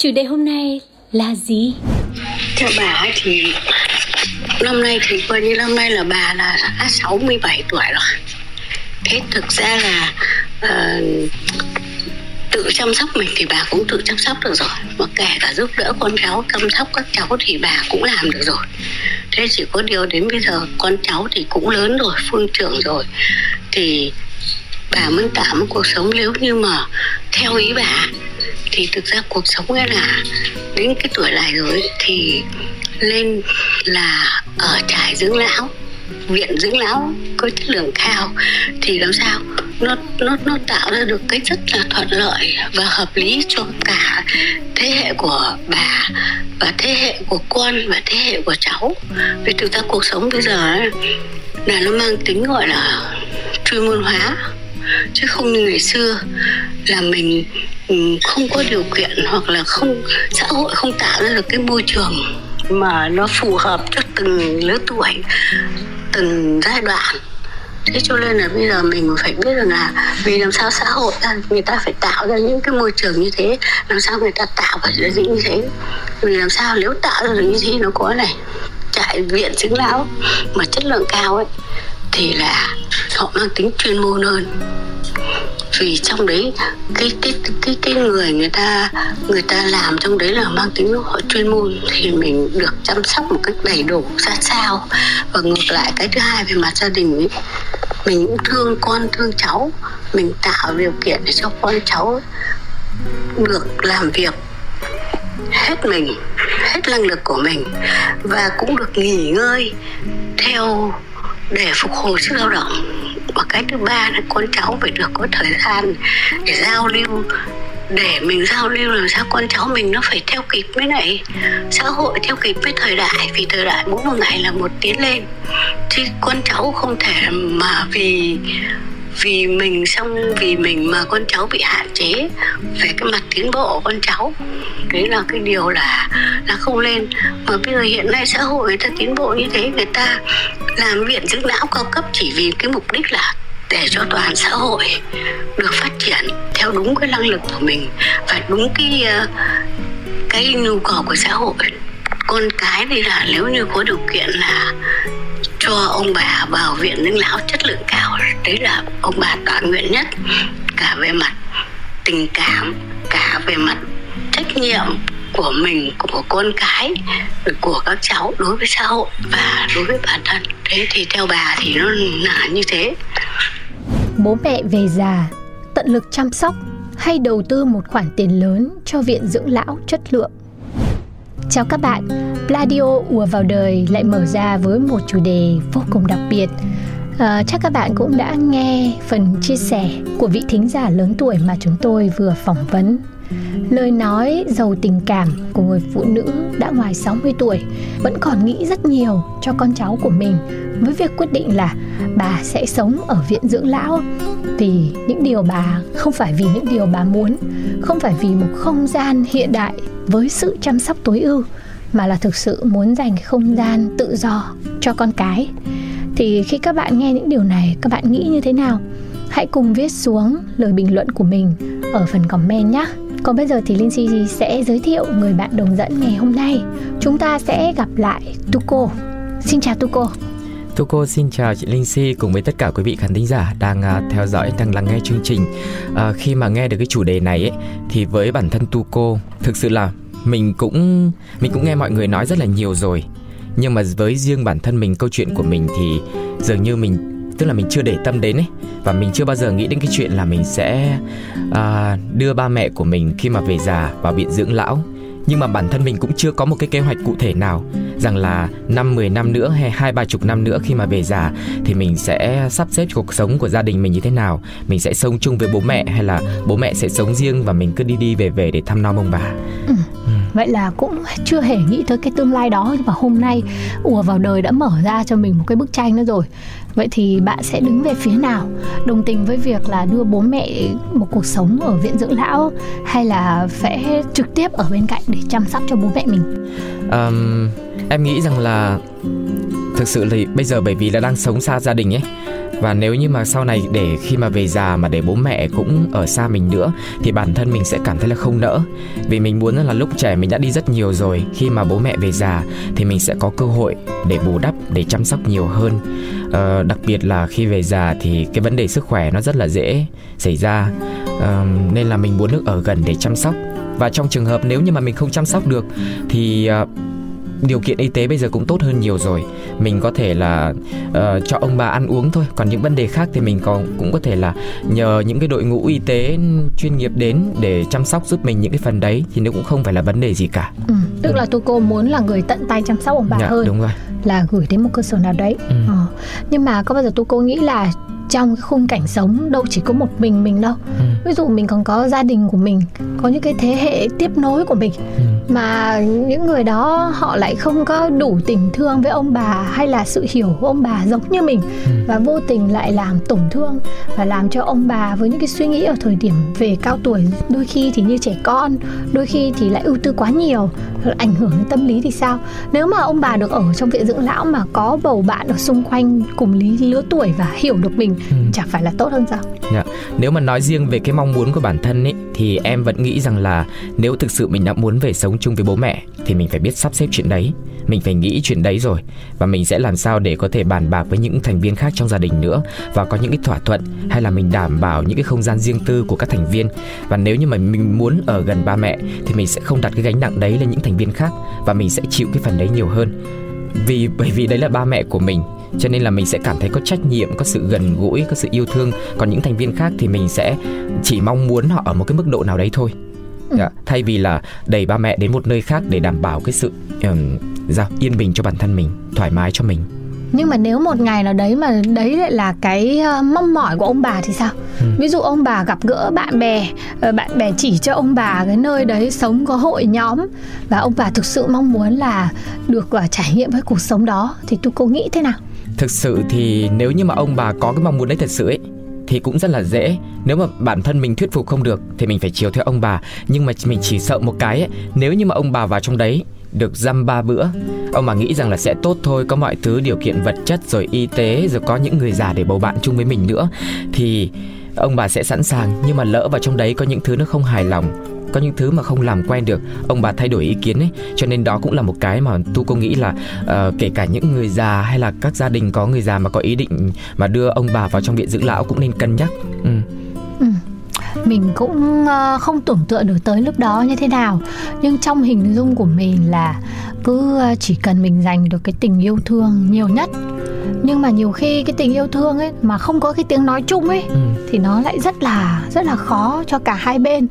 chủ đề hôm nay là gì? theo bà thì năm nay thì coi như năm nay là bà là đã 67 tuổi rồi. Thế thực ra là uh, tự chăm sóc mình thì bà cũng tự chăm sóc được rồi. Mà kể cả giúp đỡ con cháu chăm sóc các cháu thì bà cũng làm được rồi. Thế chỉ có điều đến bây giờ con cháu thì cũng lớn rồi phương trưởng rồi. Thì bà muốn tạo một cuộc sống nếu như mà theo ý bà thì thực ra cuộc sống ấy là đến cái tuổi này rồi thì lên là ở trại dưỡng lão viện dưỡng lão có chất lượng cao. Thì làm sao? Nó nó nó tạo ra được cái rất là thuận lợi và hợp lý cho cả thế hệ của bà và thế hệ của con và thế hệ của cháu. Vì thực ra cuộc sống bây giờ ấy, là nó mang tính gọi là chuyên môn hóa chứ không như ngày xưa là mình Ừ, không có điều kiện hoặc là không, xã hội không tạo ra được cái môi trường mà nó phù hợp cho từng lứa tuổi, từng giai đoạn. Thế cho nên là bây giờ mình phải biết rằng là vì làm sao xã hội ta, người ta phải tạo ra những cái môi trường như thế, làm sao người ta tạo phải ra những như thế vì làm sao nếu tạo ra được như thế nó có này, trại viện dưỡng lão mà chất lượng cao ấy, thì là họ mang tính chuyên môn hơn vì trong đấy cái cái cái cái người người ta người ta làm trong đấy là mang tính họ chuyên môn thì mình được chăm sóc một cách đầy đủ ra sao. Và ngược lại cái thứ hai về mặt gia đình ấy, mình cũng thương con thương cháu. Mình tạo điều kiện để cho con cháu được làm việc hết mình hết năng lực của mình và cũng được nghỉ ngơi theo để phục hồi sức lao động và cái thứ ba là con cháu phải được có thời gian để giao lưu. Để mình giao lưu làm sao con cháu mình nó phải theo kịp với lại xã hội theo kịp với thời đại, vì thời đại mỗi một ngày là một tiến lên. Chứ con cháu không thể mà vì vì mình, xong vì mình mà con cháu bị hạn chế về cái mặt tiến bộ của con cháu. Đấy là cái điều là là không lên mà bây giờ hiện nay xã hội người ta tiến bộ như thế, người ta làm viện dưỡng lão cao cấp chỉ vì cái mục đích là để cho toàn xã hội được phát triển theo đúng cái năng lực của mình và đúng cái ờ, cái nhu cầu của xã hội. Con cái thì là, nếu như có điều kiện là cho ông bà vào viện dưỡng lão chất lượng cao. Đấy là ông bà toàn nguyện nhất cả về mặt tình cảm cả về mặt trách nhiệm của mình của con cái của các cháu đối với xã hội và đối với bản thân. Thế thì theo bà thì nó là như thế. Bố mẹ về già, tận lực chăm sóc hay đầu tư một khoản tiền lớn cho viện dưỡng lão chất lượng. Chào các bạn, Pladio ùa vào đời lại mở ra với một chủ đề vô cùng đặc biệt. À, chắc các bạn cũng đã nghe phần chia sẻ của vị thính giả lớn tuổi mà chúng tôi vừa phỏng vấn. Lời nói giàu tình cảm của người phụ nữ đã ngoài 60 tuổi vẫn còn nghĩ rất nhiều cho con cháu của mình với việc quyết định là bà sẽ sống ở viện dưỡng lão vì những điều bà không phải vì những điều bà muốn, không phải vì một không gian hiện đại với sự chăm sóc tối ưu mà là thực sự muốn dành không gian tự do cho con cái. Thì khi các bạn nghe những điều này, các bạn nghĩ như thế nào? Hãy cùng viết xuống lời bình luận của mình ở phần comment nhé. Còn bây giờ thì Linh Si sẽ giới thiệu người bạn đồng dẫn ngày hôm nay. Chúng ta sẽ gặp lại Tuko. Xin chào Tuko. Tuko xin chào chị Linh Si cùng với tất cả quý vị khán thính giả đang uh, theo dõi đang lắng nghe chương trình. Uh, khi mà nghe được cái chủ đề này ấy, thì với bản thân Tuko thực sự là mình cũng mình cũng nghe mọi người nói rất là nhiều rồi. Nhưng mà với riêng bản thân mình câu chuyện của mình thì dường như mình tức là mình chưa để tâm đến ấy. Và mình chưa bao giờ nghĩ đến cái chuyện là mình sẽ uh, đưa ba mẹ của mình khi mà về già vào viện dưỡng lão. Nhưng mà bản thân mình cũng chưa có một cái kế hoạch cụ thể nào rằng là năm 10 năm nữa hay hai ba chục năm nữa khi mà về già thì mình sẽ sắp xếp cuộc sống của gia đình mình như thế nào. Mình sẽ sống chung với bố mẹ hay là bố mẹ sẽ sống riêng và mình cứ đi đi về về để thăm nom ông bà. Ừ. Vậy là cũng chưa hề nghĩ tới cái tương lai đó nhưng mà hôm nay ùa vào đời đã mở ra cho mình một cái bức tranh nữa rồi. Vậy thì bạn sẽ đứng về phía nào? Đồng tình với việc là đưa bố mẹ một cuộc sống ở viện dưỡng lão hay là sẽ trực tiếp ở bên cạnh để chăm sóc cho bố mẹ mình? Um, em nghĩ rằng là thực sự là bây giờ bởi vì là đang sống xa gia đình ấy. Và nếu như mà sau này để khi mà về già mà để bố mẹ cũng ở xa mình nữa thì bản thân mình sẽ cảm thấy là không nỡ. Vì mình muốn là lúc trẻ mình đã đi rất nhiều rồi khi mà bố mẹ về già thì mình sẽ có cơ hội để bù đắp để chăm sóc nhiều hơn. Ờ, đặc biệt là khi về già thì cái vấn đề sức khỏe nó rất là dễ xảy ra. Ờ, nên là mình muốn được ở gần để chăm sóc. Và trong trường hợp nếu như mà mình không chăm sóc được thì uh, điều kiện y tế bây giờ cũng tốt hơn nhiều rồi mình có thể là uh, cho ông bà ăn uống thôi còn những vấn đề khác thì mình còn cũng có thể là nhờ những cái đội ngũ y tế chuyên nghiệp đến để chăm sóc giúp mình những cái phần đấy thì nó cũng không phải là vấn đề gì cả ừ, tức ừ. là tôi cô muốn là người tận tay chăm sóc ông bà dạ, hơn đúng rồi là gửi đến một cơ sở nào đấy ừ. ờ. nhưng mà có bao giờ tôi cô nghĩ là trong cái khung cảnh sống đâu chỉ có một mình mình đâu ừ. ví dụ mình còn có gia đình của mình có những cái thế hệ tiếp nối của mình ừ. mà những người đó họ lại không có đủ tình thương với ông bà hay là sự hiểu của ông bà giống như mình ừ. và vô tình lại làm tổn thương và làm cho ông bà với những cái suy nghĩ ở thời điểm về cao tuổi đôi khi thì như trẻ con đôi khi thì lại ưu tư quá nhiều ảnh hưởng đến tâm lý thì sao nếu mà ông bà được ở trong viện dưỡng lão mà có bầu bạn ở xung quanh cùng lý lứa tuổi và hiểu được mình ừ. chẳng phải là tốt hơn sao? Dạ. nếu mà nói riêng về cái mong muốn của bản thân ấy thì em vẫn nghĩ rằng là nếu thực sự mình đã muốn về sống chung với bố mẹ thì mình phải biết sắp xếp chuyện đấy. Mình phải nghĩ chuyện đấy rồi. Và mình sẽ làm sao để có thể bàn bạc với những thành viên khác trong gia đình nữa. Và có những cái thỏa thuận hay là mình đảm bảo những cái không gian riêng tư của các thành viên. Và nếu như mà mình muốn ở gần ba mẹ thì mình sẽ không đặt cái gánh nặng đấy lên những thành viên khác. Và mình sẽ chịu cái phần đấy nhiều hơn vì bởi vì đấy là ba mẹ của mình cho nên là mình sẽ cảm thấy có trách nhiệm có sự gần gũi có sự yêu thương. Còn những thành viên khác thì mình sẽ chỉ mong muốn họ ở một cái mức độ nào đấy thôi. Ừ. dạ, thay vì là đẩy ba mẹ đến một nơi khác để đảm bảo cái sự um, sao yên bình cho bản thân mình thoải mái cho mình nhưng mà nếu một ngày nào đấy mà đấy lại là cái uh, mong mỏi của ông bà thì sao? Ừ. ví dụ ông bà gặp gỡ bạn bè uh, bạn bè chỉ cho ông bà cái nơi đấy sống có hội nhóm và ông bà thực sự mong muốn là được uh, trải nghiệm với cuộc sống đó thì tôi cô nghĩ thế nào? Thực sự thì nếu như mà ông bà có cái mong muốn đấy thật sự ấy thì cũng rất là dễ. Nếu mà bản thân mình thuyết phục không được thì mình phải chiều theo ông bà. Nhưng mà mình chỉ sợ một cái ấy, nếu như mà ông bà vào trong đấy được dăm ba bữa. Ông bà nghĩ rằng là sẽ tốt thôi có mọi thứ điều kiện vật chất rồi y tế rồi có những người già để bầu bạn chung với mình nữa thì ông bà sẽ sẵn sàng. Nhưng mà lỡ vào trong đấy có những thứ nó không hài lòng có những thứ mà không làm quen được ông bà thay đổi ý kiến ấy. Cho nên đó cũng là một cái mà tu cô nghĩ là uh, kể cả những người già hay là các gia đình có người già mà có ý định mà đưa ông bà vào trong viện dưỡng lão cũng nên cân nhắc. Ừ. Mình cũng uh, không tưởng tượng được tới lúc đó như thế nào. Nhưng trong hình dung của mình là cứ uh, chỉ cần mình dành được cái tình yêu thương nhiều nhất. Nhưng mà nhiều khi cái tình yêu thương ấy mà không có cái tiếng nói chung ấy ừ. thì nó lại rất là rất là khó cho cả hai bên.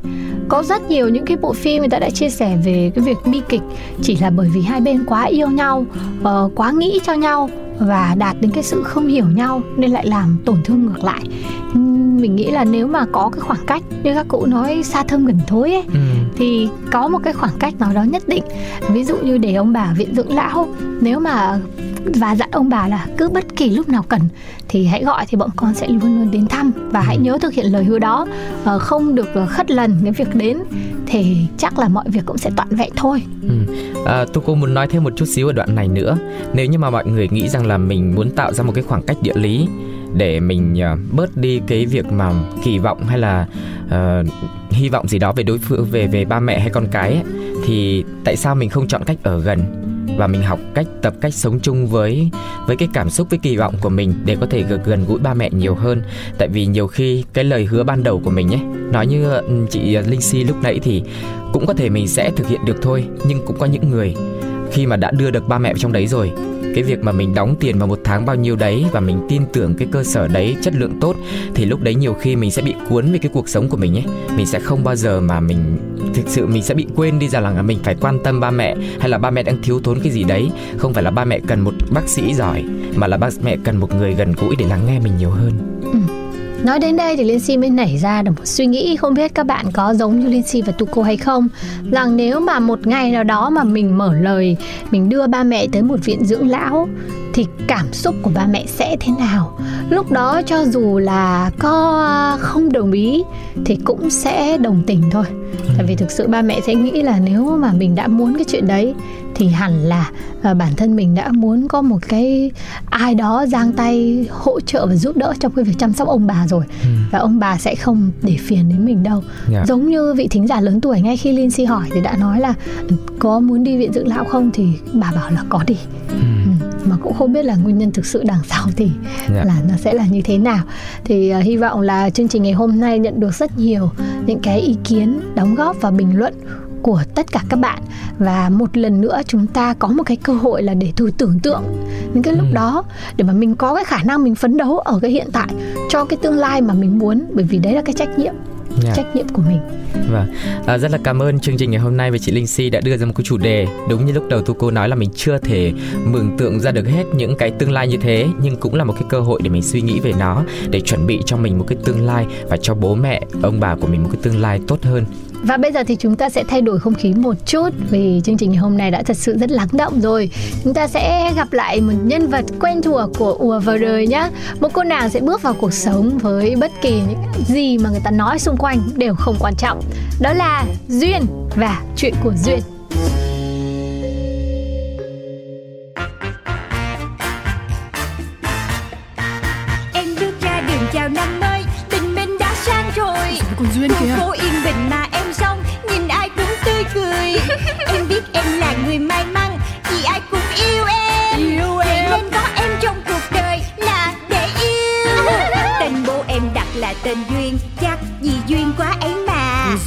Có rất nhiều những cái bộ phim người ta đã chia sẻ về cái việc bi kịch chỉ là bởi vì hai bên quá yêu nhau uh, quá nghĩ cho nhau và đạt đến cái sự không hiểu nhau nên lại làm tổn thương ngược lại mình nghĩ là nếu mà có cái khoảng cách như các cụ nói xa thơm gần thối ấy ừ. thì có một cái khoảng cách nào đó nhất định ví dụ như để ông bà viện dưỡng lão nếu mà và dặn ông bà là cứ bất kỳ lúc nào cần thì hãy gọi thì bọn con sẽ luôn luôn đến thăm và hãy nhớ thực hiện lời hứa đó ờ, không được khất lần cái việc đến thì chắc là mọi việc cũng sẽ toàn vẹn thôi. Ừ. À, tôi cũng muốn nói thêm một chút xíu ở đoạn này nữa. Nếu như mà mọi người nghĩ rằng là mình muốn tạo ra một cái khoảng cách địa lý để mình uh, bớt đi cái việc mà kỳ vọng hay là uh, hy vọng gì đó về đối phương về về ba mẹ hay con cái ấy, thì tại sao mình không chọn cách ở gần và mình học cách tập cách sống chung với với cái cảm xúc với kỳ vọng của mình để có thể gần gũi ba mẹ nhiều hơn? Tại vì nhiều khi cái lời hứa ban đầu của mình ấy nói như ờ, chị Linh Si lúc nãy thì cũng có thể mình sẽ thực hiện được thôi nhưng cũng có những người khi mà đã đưa được ba mẹ trong đấy rồi. Cái việc mà mình đóng tiền vào một tháng bao nhiêu đấy và mình tin tưởng cái cơ sở đấy, chất lượng tốt, thì lúc đấy nhiều khi mình sẽ bị cuốn về cái cuộc sống của mình ấy. Mình sẽ không bao giờ mà mình, thực sự mình sẽ bị quên đi rằng là mình phải quan tâm ba mẹ, hay là ba mẹ đang thiếu thốn cái gì đấy. Không phải là ba mẹ cần một bác sĩ giỏi, mà là ba mẹ cần một người gần gũi để lắng nghe mình nhiều hơn. Ừ. Nói đến đây thì Linh Si mới nảy ra được một suy nghĩ không biết các bạn có giống như Linh Si và Tuko hay không. Rằng nếu mà một ngày nào đó mà mình mở lời, mình đưa ba mẹ tới một viện dưỡng lão thì cảm xúc của ba mẹ sẽ thế nào lúc đó cho dù là có không đồng ý thì cũng sẽ đồng tình thôi tại vì thực sự ba mẹ sẽ nghĩ là nếu mà mình đã muốn cái chuyện đấy thì hẳn là uh, bản thân mình đã muốn có một cái ai đó giang tay hỗ trợ và giúp đỡ trong cái việc chăm sóc ông bà rồi ừ. và ông bà sẽ không để phiền đến mình đâu yeah. Dạ. giống như vị thính giả lớn tuổi ngay khi Linh Si hỏi thì đã nói là có muốn đi viện dưỡng lão không thì bà bảo là có đi ừ. Ừ. mà cũng không biết là nguyên nhân thực sự đằng sau thì yeah. Dạ. là nó sẽ là như thế nào thì uh, hy vọng là chương trình ngày hôm nay nhận được rất nhiều những cái ý kiến đóng góp và bình luận của tất cả các bạn và một lần nữa chúng ta có một cái cơ hội là để thử tưởng tượng những cái lúc ừ. đó để mà mình có cái khả năng mình phấn đấu ở cái hiện tại cho cái tương lai mà mình muốn bởi vì đấy là cái trách nhiệm yeah. Dạ. trách nhiệm của mình. Vâng, à, rất là cảm ơn chương trình ngày hôm nay với chị Linh Si đã đưa ra một cái chủ đề đúng như lúc đầu tu cô nói là mình chưa thể mường tượng ra được hết những cái tương lai như thế nhưng cũng là một cái cơ hội để mình suy nghĩ về nó để chuẩn bị cho mình một cái tương lai và cho bố mẹ ông bà của mình một cái tương lai tốt hơn và bây giờ thì chúng ta sẽ thay đổi không khí một chút vì chương trình ngày hôm nay đã thật sự rất lắng động rồi. Chúng ta sẽ gặp lại một nhân vật quen thuộc của ùa vào đời nhá Một cô nàng sẽ bước vào cuộc sống với bất kỳ những gì mà người ta nói xung quanh đều không quan trọng. Đó là Duyên và chuyện của Duyên.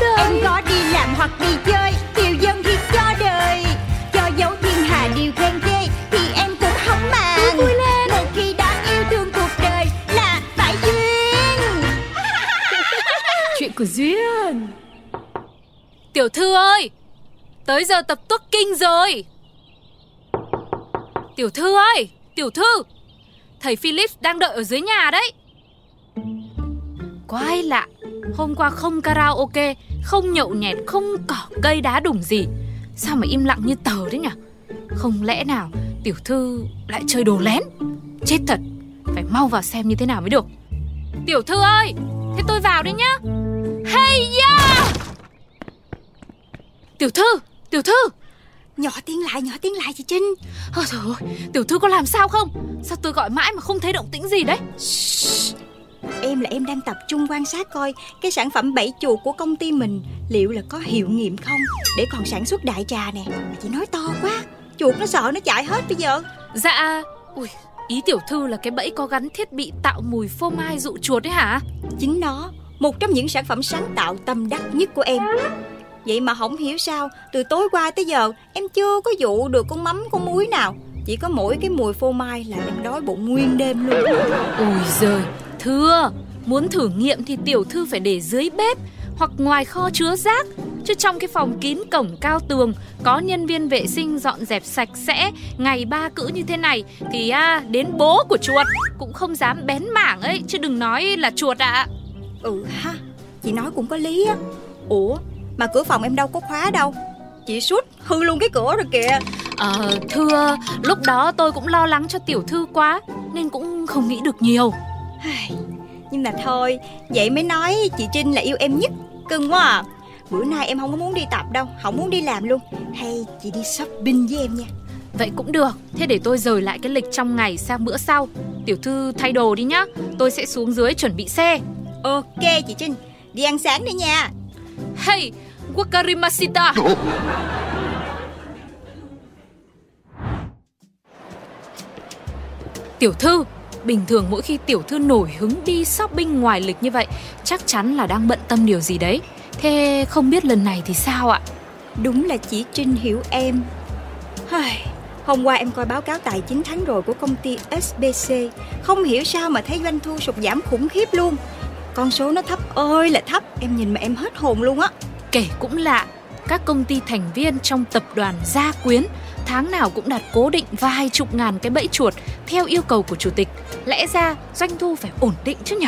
đời. Em có đi làm hoặc đi chơi điều dân thì cho đời. Cho dấu thiên hà điều khen ghê thì em cũng không màng. Ừ, vui lên. Một khi đã yêu thương cuộc đời là phải duyên. Chuyện của duyên. Tiểu thư ơi Tới giờ tập tuất kinh rồi. Tiểu thư ơi Tiểu thư Thầy Philip đang đợi ở dưới nhà đấy. Quái lạ Hôm qua không karaoke Không nhậu nhẹt Không cỏ cây đá đủng gì. Sao mà im lặng như tờ đấy nhỉ? Không lẽ nào Tiểu thư lại chơi đồ lén? Chết thật Phải mau vào xem như thế nào mới được. Tiểu thư ơi Thế tôi vào đây nhá. Hey ya Tiểu thư Tiểu thư. Nhỏ tiếng lại nhỏ tiếng lại chị trinh. Ôi trời ơi Tiểu thư có làm sao không? Sao tôi gọi mãi mà không thấy động tĩnh gì đấy em là em đang tập trung quan sát coi cái sản phẩm bảy chuột của công ty mình liệu là có hiệu nghiệm không? Để còn sản xuất đại trà nè. Mà chị nói to quá chuột nó sợ nó chạy hết bây giờ. Dạ Ui Ý tiểu thư là cái bẫy có gắn thiết bị tạo mùi phô mai dụ chuột đấy hả? Chính nó một trong những sản phẩm sáng tạo tâm đắc nhất của em. Vậy mà không hiểu sao từ tối qua tới giờ em chưa có dụ được con mắm con muối nào. Chỉ có mỗi cái mùi phô mai là em đói bụng nguyên đêm luôn. Ôi giời Thưa. Muốn thử nghiệm thì tiểu thư phải để dưới bếp Hoặc ngoài kho chứa rác. Chứ trong cái phòng kín cổng cao tường Có nhân viên vệ sinh dọn dẹp sạch sẽ Ngày ba cữ như thế này Thì à, đến bố của chuột Cũng không dám bén mảng ấy Chứ đừng nói là chuột ạ. À. ừ ha chị nói cũng có lý á. Ủa mà cửa phòng em đâu có khóa đâu. Chị sút hư luôn cái cửa rồi kìa. Ờ thưa Lúc đó tôi cũng lo lắng cho tiểu thư quá Nên cũng không nghĩ được nhiều nhưng mà thôi vậy mới nói chị trinh là yêu em nhất. Cưng quá à. Bữa nay em không có muốn đi tập đâu Không muốn đi làm luôn. Hay chị đi shopping với em nha. Vậy cũng được Thế để tôi rời lại cái lịch trong ngày sang bữa sau. Tiểu thư thay đồ đi nhá Tôi sẽ xuống dưới chuẩn bị xe. Ok chị Trinh Đi ăn sáng đi nha. Hey, wakarimashita Tiểu thư, bình thường mỗi khi tiểu thư nổi hứng đi shopping ngoài lịch như vậy Chắc chắn là đang bận tâm điều gì đấy. Thế không biết lần này thì sao ạ? Đúng là chị Trinh hiểu em. Hôm qua em coi báo cáo tài chính tháng rồi của công ty SBC Không hiểu sao mà thấy doanh thu sụt giảm khủng khiếp luôn. Con số nó thấp ơi là thấp Em nhìn mà em hết hồn luôn á. Kể cũng lạ, các công ty thành viên trong tập đoàn Gia Quyến tháng nào cũng đặt cố định vài chục ngàn cái bẫy chuột theo yêu cầu của chủ tịch. Lẽ ra doanh thu phải ổn định chứ nhỉ?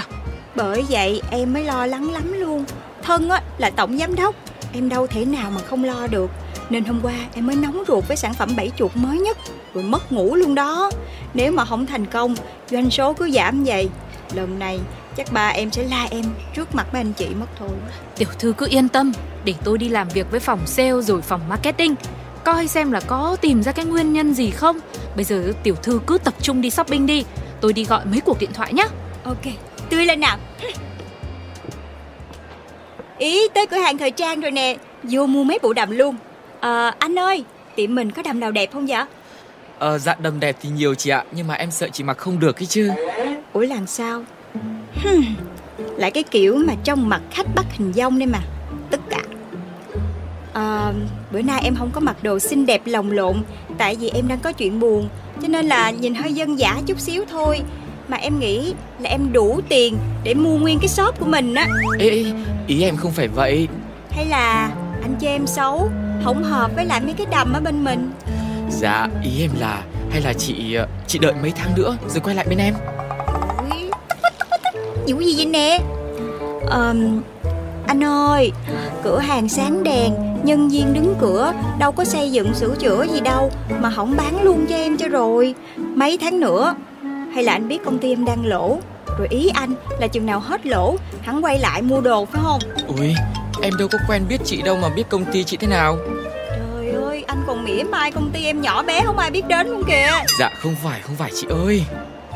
Bởi vậy em mới lo lắng lắm luôn. Thân á là tổng giám đốc. Em đâu thể nào mà không lo được. Nên hôm qua em mới nóng ruột với sản phẩm bẫy chuột mới nhất. Rồi mất ngủ luôn đó. Nếu mà không thành công Doanh số cứ giảm vậy. Lần này chắc ba em sẽ la em Trước mặt mấy anh chị mất thôi. Tiểu thư cứ yên tâm, để tôi đi làm việc với phòng sale rồi phòng marketing. Coi xem là có tìm ra cái nguyên nhân gì không. Bây giờ tiểu thư cứ tập trung đi shopping đi. Tôi đi gọi mấy cuộc điện thoại nhé. Ok Tươi lên nào Ý tới cửa hàng thời trang rồi nè Vô mua mấy bộ đầm luôn Ờ anh ơi Tiệm mình có đầm nào đẹp không vậy Ờ, dạ đầm đẹp thì nhiều chị ạ, nhưng mà em sợ chị mặc không được ấy chứ. Ủa làm sao Hmm, Lại cái kiểu mà trong mặt khách bắt hình dong đây mà Ờ, Bữa nay em không có mặc đồ xinh đẹp lồng lộn Tại vì em đang có chuyện buồn Cho nên là nhìn hơi dân dã chút xíu thôi Mà em nghĩ là em đủ tiền Để mua nguyên cái shop của mình á Ê, ê, ý em không phải vậy. Hay là anh chê em xấu Không hợp với lại mấy cái đầm ở bên mình Dạ, ý em là hay là chị ờ, chị đợi mấy tháng nữa rồi quay lại bên em. Vụ gì vậy nè Ờm, Anh ơi Cửa hàng sáng đèn Nhân viên đứng cửa Đâu có xây dựng sửa chữa gì đâu Mà không bán luôn cho em cho rồi Mấy tháng nữa Hay là anh biết công ty em đang lỗ Rồi ý anh là chừng nào hết lỗ Hắn quay lại mua đồ phải không Ui, em đâu có quen biết chị đâu mà biết công ty chị thế nào. Trời ơi anh còn mỉa mai công ty em nhỏ bé không ai biết đến luôn kìa Dạ không phải, không phải chị ơi.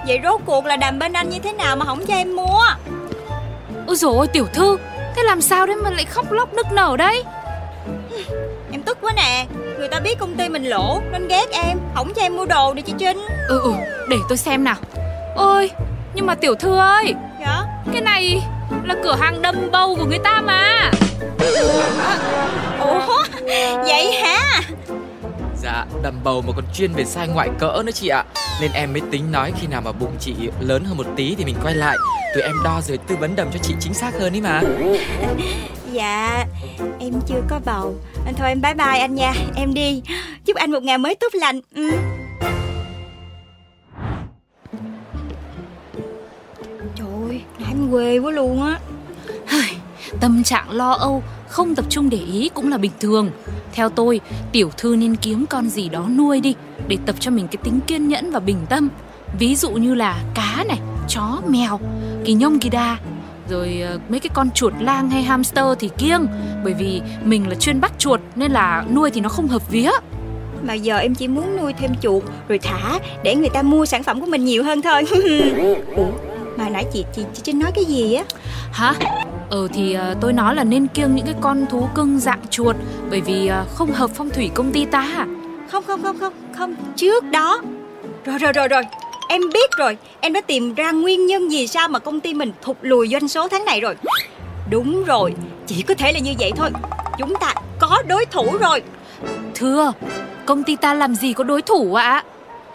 Vậy rốt cuộc là đàm bên anh như thế nào mà không cho em mua Ôi dồi ôi tiểu thư, thế làm sao đấy mà lại khóc lóc nức nở đấy? Em tức quá nè Người ta biết công ty mình lỗ Nên ghét em Không cho em mua đồ đi chị Trinh Ừ ừ, để tôi xem nào. Ôi, nhưng mà tiểu thư ơi, Dạ cái này là cửa hàng đâm bầu của người ta mà. Ủa Vậy hả Dạ, đầm bầu mà còn chuyên về size ngoại cỡ nữa chị ạ. Nên em mới tính nói khi nào mà bụng chị lớn hơn một tí thì mình quay lại. Tụi em đo rồi tư vấn đầm cho chị chính xác hơn ý mà. Dạ Em chưa có bầu Anh Thôi em bye bye anh nha Em đi Chúc anh một ngày mới tốt lành ừ. Trời ơi Em quê quá luôn á Tâm trạng lo âu, không tập trung để ý cũng là bình thường. Theo tôi, tiểu thư nên kiếm con gì đó nuôi đi để tập cho mình cái tính kiên nhẫn và bình tâm. Ví dụ như là cá này, chó, mèo, kỳ nhông kỳ đa. Rồi ờ, mấy cái con chuột lang hay hamster thì kiêng. Bởi vì mình là chuyên bắt chuột Nên là nuôi thì nó không hợp vía. Mà giờ em chỉ muốn nuôi thêm chuột Rồi thả Để người ta mua sản phẩm của mình nhiều hơn thôi. Ủa? Mà nãy chị, chị, chị Trinh nói cái gì á? Hả? Ờ thì ờ, tôi nói là nên kiêng những cái con thú cưng dạng chuột Bởi vì ờ, không hợp phong thủy công ty ta. Không không không không Không. Trước đó. Rồi rồi rồi rồi Em biết rồi. Em đã tìm ra nguyên nhân vì sao mà công ty mình thụt lùi doanh số tháng này rồi. Đúng rồi. Chỉ có thể là như vậy thôi. Chúng ta có đối thủ rồi. Thưa, công ty ta làm gì có đối thủ ạ?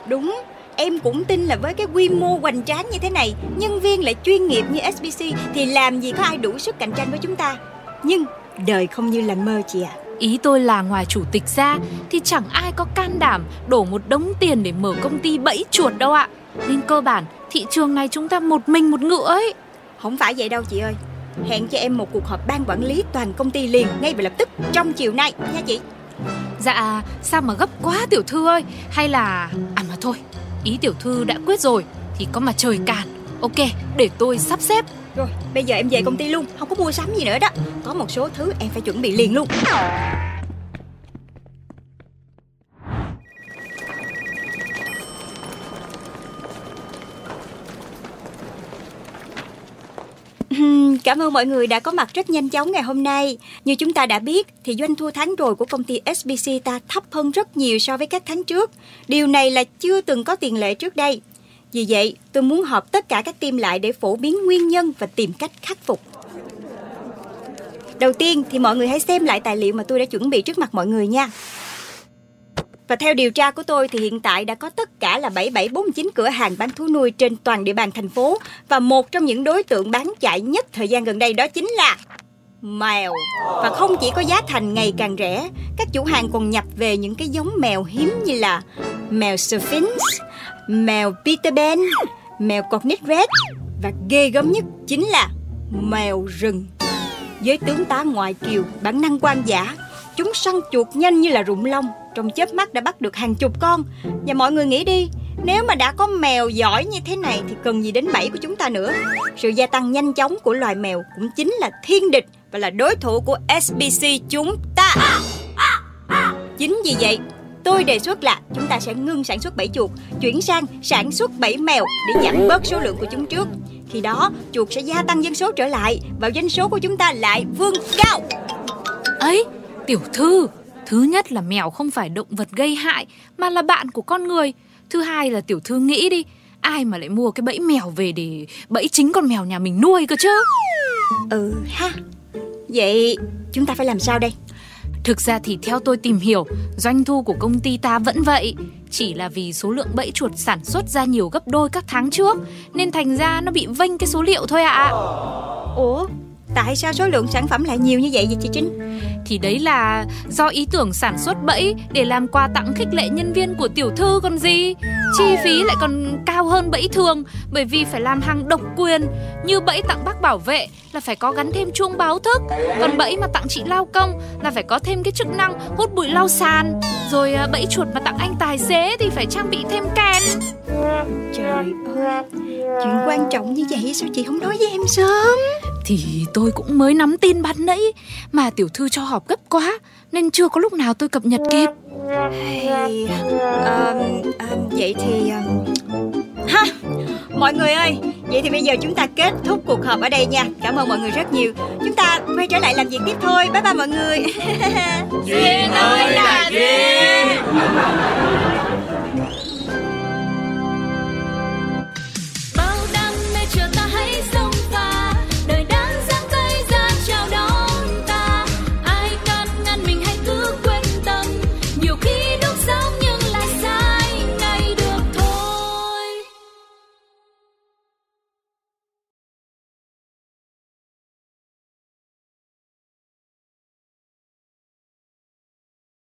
Đúng. Em cũng tin là với cái quy mô hoành tráng như thế này Nhân viên lại chuyên nghiệp như SBC Thì làm gì có ai đủ sức cạnh tranh với chúng ta. Nhưng đời không như là mơ chị ạ. Ý tôi là ngoài chủ tịch ra thì chẳng ai có can đảm đổ một đống tiền để mở công ty bẫy chuột đâu ạ. Nên cơ bản thị trường này chúng ta một mình một ngựa ấy. Không phải vậy đâu chị ơi Hẹn cho em một cuộc họp ban quản lý toàn công ty liền Ngay và lập tức trong chiều nay nha chị Dạ, sao mà gấp quá tiểu thư ơi? Hay là... À mà thôi, ý tiểu thư đã quyết rồi thì có mà trời cản. Ok, để tôi sắp xếp. Rồi bây giờ em về công ty luôn Không có mua sắm gì nữa đó Có một số thứ em phải chuẩn bị liền luôn Cảm ơn mọi người đã có mặt rất nhanh chóng ngày hôm nay. Như chúng ta đã biết thì doanh thu tháng rồi của công ty SBC ta thấp hơn rất nhiều so với các tháng trước. Điều này là chưa từng có tiền lệ trước đây. Vì vậy, tôi muốn họp tất cả các team lại để phổ biến nguyên nhân và tìm cách khắc phục. Đầu tiên thì mọi người hãy xem lại tài liệu mà tôi đã chuẩn bị trước mặt mọi người nha. Và theo điều tra của tôi thì hiện tại đã có tất cả là 7749 cửa hàng bán thú nuôi trên toàn địa bàn thành phố và một trong những đối tượng bán chạy nhất thời gian gần đây đó chính là mèo. Và không chỉ có giá thành ngày càng rẻ, các chủ hàng còn nhập về những cái giống mèo hiếm như là mèo Sphinx, mèo Peter Pan, mèo Cornet Red và ghê gớm nhất chính là mèo rừng. Với tướng tá ngoại kiều, bản năng quan giả, chúng săn chuột nhanh như là rụng lông, trong chớp mắt đã bắt được hàng chục con. Và mọi người nghĩ đi, nếu mà đã có mèo giỏi như thế này thì cần gì đến bẫy của chúng ta nữa. Sự gia tăng nhanh chóng của loài mèo cũng chính là thiên địch và là đối thủ của SBC chúng ta. Chính vì vậy, tôi đề xuất là chúng ta sẽ ngưng sản xuất bẫy chuột, chuyển sang sản xuất bẫy mèo để giảm bớt số lượng của chúng trước. Khi đó, chuột sẽ gia tăng dân số trở lại và doanh số của chúng ta lại vươn cao. Ấy, tiểu thư, thứ nhất là mèo không phải động vật gây hại mà là bạn của con người. Thứ hai là tiểu thư nghĩ đi, ai mà lại mua cái bẫy mèo về để bẫy chính con mèo nhà mình nuôi cơ chứ? Ừ ha. Vậy chúng ta phải làm sao đây? Thực ra thì theo tôi tìm hiểu, doanh thu của công ty ta vẫn vậy, chỉ là vì số lượng bẫy chuột sản xuất ra nhiều gấp đôi các tháng trước nên thành ra nó bị vênh cái số liệu thôi ạ. À. Ủa, tại sao số lượng sản phẩm lại nhiều như vậy vậy chị Trinh? Thì đấy là do ý tưởng sản xuất bẫy để làm quà tặng khích lệ nhân viên của tiểu thư còn gì. Chi phí lại còn cao hơn bẫy thường, bởi vì phải làm hàng độc quyền. Như bẫy tặng bác bảo vệ là phải có gắn thêm chuông báo thức, còn bẫy mà tặng chị lao công là phải có thêm cái chức năng hút bụi lau sàn. Rồi à, bẫy chuột mà tặng anh tài xế thì phải trang bị thêm kèn. Trời ơi, chuyện quan trọng như vậy sao chị không nói với em sớm? Thì tôi cũng mới nắm tin ban nãy Mà tiểu thư cho họp gấp quá Nên chưa có lúc nào tôi cập nhật kịp Hey, um, um, vậy thì um, mọi người ơi, vậy thì bây giờ chúng ta kết thúc cuộc họp ở đây nha. Cảm ơn mọi người rất nhiều. Chúng ta quay trở lại làm việc tiếp thôi. Bye bye mọi người. Duyên ơi là duyên